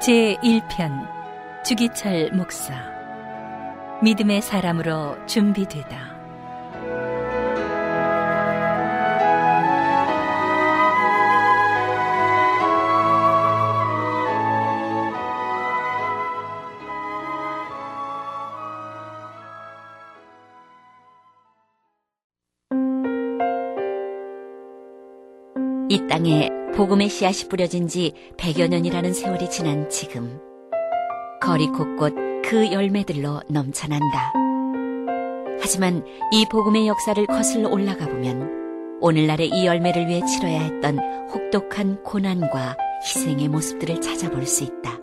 제 1편 주기철 목사 믿음의 사람으로 준비되다. 이 땅에 복음의 씨앗이 뿌려진 지 100여 년이라는 세월이 지난 지금 거리 곳곳 그 열매들로 넘쳐난다. 하지만 이 복음의 역사를 거슬러 올라가 보면 오늘날의 이 열매를 위해 치러야 했던 혹독한 고난과 희생의 모습들을 찾아볼 수 있다.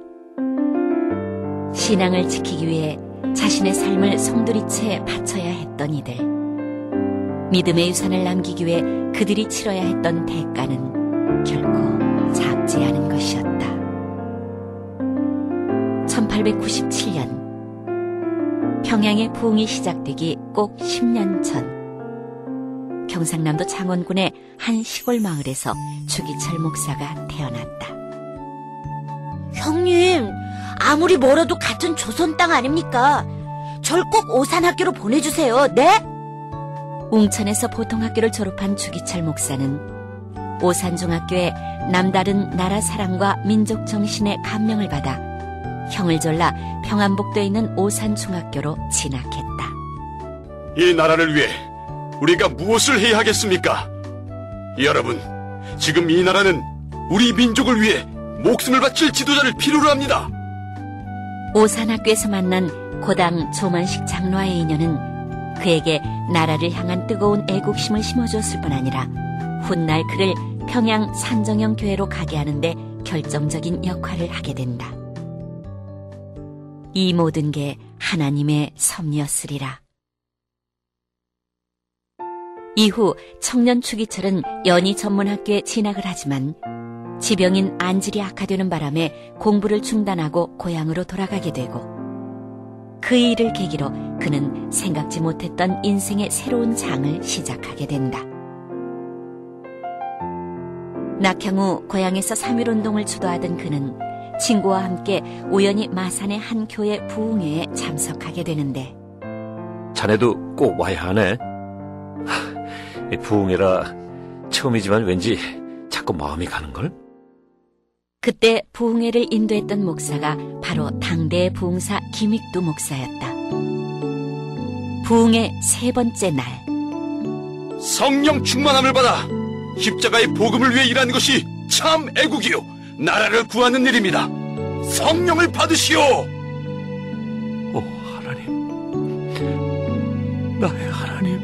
신앙을 지키기 위해 자신의 삶을 송두리째 바쳐야 했던 이들. 믿음의 유산을 남기기 위해 그들이 치러야 했던 대가는 결코 작지 않은 것이었다. 1897년 평양의 부흥이 시작되기 꼭 10년 전 경상남도 창원군의 한 시골 마을에서 주기철 목사가 태어났다. 형님, 아무리 멀어도 같은 조선 땅 아닙니까? 절 꼭 오산학교로 보내주세요, 네? 웅천에서 보통학교를 졸업한 주기철 목사는 오산중학교에 남다른 나라 사랑과 민족 정신의 감명을 받아 형을 졸라 평안북도에 있는 오산중학교로 진학했다. 이 나라를 위해 우리가 무엇을 해야 하겠습니까? 여러분, 지금 이 나라는 우리 민족을 위해 목숨을 바칠 지도자를 필요로 합니다. 오산학교에서 만난 고당 조만식 장로와의 인연은 그에게 나라를 향한 뜨거운 애국심을 심어줬을 뿐 아니라 훗날 그를 평양 산정형 교회로 가게 하는데 결정적인 역할을 하게 된다. 이 모든 게 하나님의 섭리였으리라. 이후 청년 추기철은 연희 전문학교에 진학을 하지만 지병인 안질이 악화되는 바람에 공부를 중단하고 고향으로 돌아가게 되고 그 일을 계기로 그는 생각지 못했던 인생의 새로운 장을 시작하게 된다. 낙향 후 고향에서 3.1 운동을 주도하던 그는 친구와 함께 우연히 마산의 한 교회 부흥회에 참석하게 되는데 자네도 꼭 와야 하네. 하, 부흥회라 처음이지만 왠지 자꾸 마음이 가는걸? 그때 부흥회를 인도했던 목사가 바로 당대의 부흥사 김익두 목사였다. 부흥회 세 번째 날 성령 충만함을 받아 십자가의 복음을 위해 일하는 것이 참 애국이요 나라를 구하는 일입니다. 성령을 받으시오. 오, 하나님. 나의 하나님.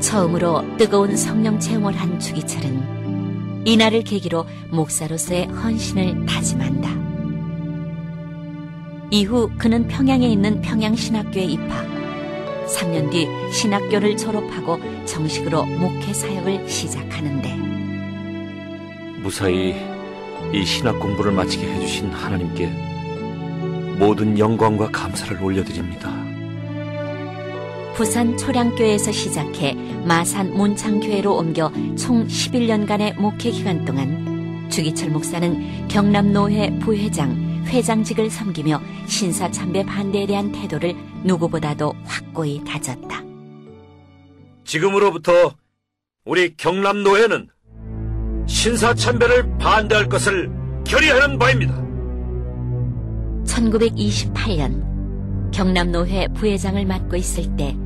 처음으로 뜨거운 성령 체험을 한 주기철은 이날을 계기로 목사로서의 헌신을 다짐한다. 이후 그는 평양에 있는 평양신학교에 입학. 3년 뒤 신학교를 졸업하고 정식으로 목회 사역을 시작하는데 무사히 이 신학 공부를 마치게 해주신 하나님께 모든 영광과 감사를 올려드립니다. 부산 초량교회에서 시작해 마산 문창교회로 옮겨 총 11년간의 목회 기간 동안 주기철 목사는 경남 노회 부회장, 회장직을 섬기며 신사참배 반대에 대한 태도를 누구보다도 확고히 다졌다. 지금으로부터 우리 경남 노회는 신사참배를 반대할 것을 결의하는 바입니다. 1928년 경남노회 부회장을 맡고 있을 때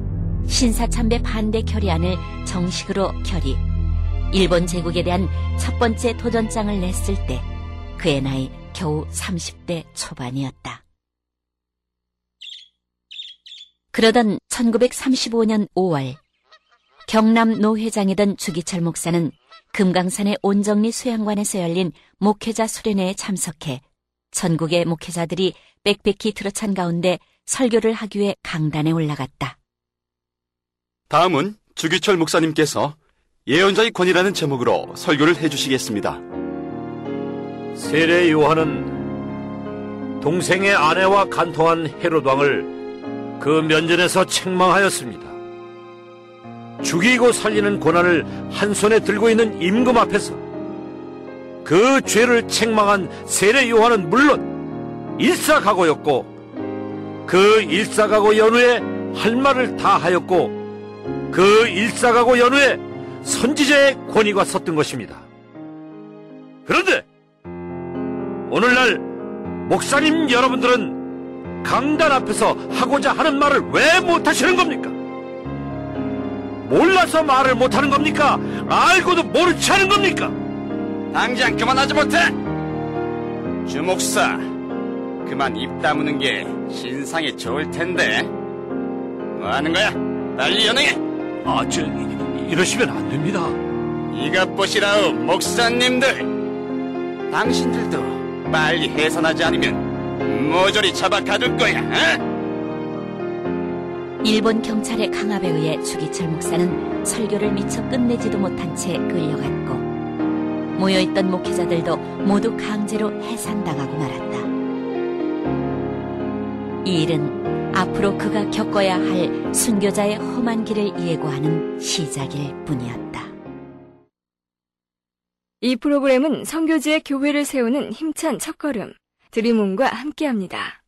신사참배 반대 결의안을 정식으로 결의, 일본 제국에 대한 첫 번째 도전장을 냈을 때 그의 나이 겨우 30대 초반이었다. 그러던 1935년 5월 경남 노회장이던 주기철 목사는 금강산의 온정리 수양관에서 열린 목회자 수련회에 참석해 전국의 목회자들이 빽빽히 들어찬 가운데 설교를 하기 위해 강단에 올라갔다. 다음은 주기철 목사님께서 예언자의 권이라는 제목으로 설교를 해주시겠습니다. 세례 요한은 동생의 아내와 간통한 헤롯 왕을 그 면전에서 책망하였습니다. 죽이고 살리는 고난을 한 손에 들고 있는 임금 앞에서 그 죄를 책망한 세례 요한은 물론 일사각오였고 그 일사각오 연후에 할 말을 다 하였고 그 일사각오 연후에 선지자의 권위가 섰던 것입니다. 그런데 오늘날 목사님 여러분들은 강단 앞에서 하고자 하는 말을 왜 못하시는 겁니까? 몰라서 말을 못하는 겁니까? 알고도 모르지 하는 겁니까? 당장 그만하지 못해! 주목사, 그만 입 다무는 게 신상에 좋을 텐데. 뭐 하는 거야? 빨리 연행해! 아, 저, 이- 이러시면 안 됩니다. 이것 보시라오, 목사님들! 당신들도 빨리 해산하지 않으면 모조리 잡아 가둘 거야, 어? 일본 경찰의 강압에 의해 주기철 목사는 설교를 미처 끝내지도 못한 채 끌려갔고 모여있던 목회자들도 모두 강제로 해산당하고 말았다. 이 일은 앞으로 그가 겪어야 할 순교자의 험한 길을 예고하는 시작일 뿐이었다. 이 프로그램은 성교지의 교회를 세우는 힘찬 첫걸음, 드림온과 함께합니다.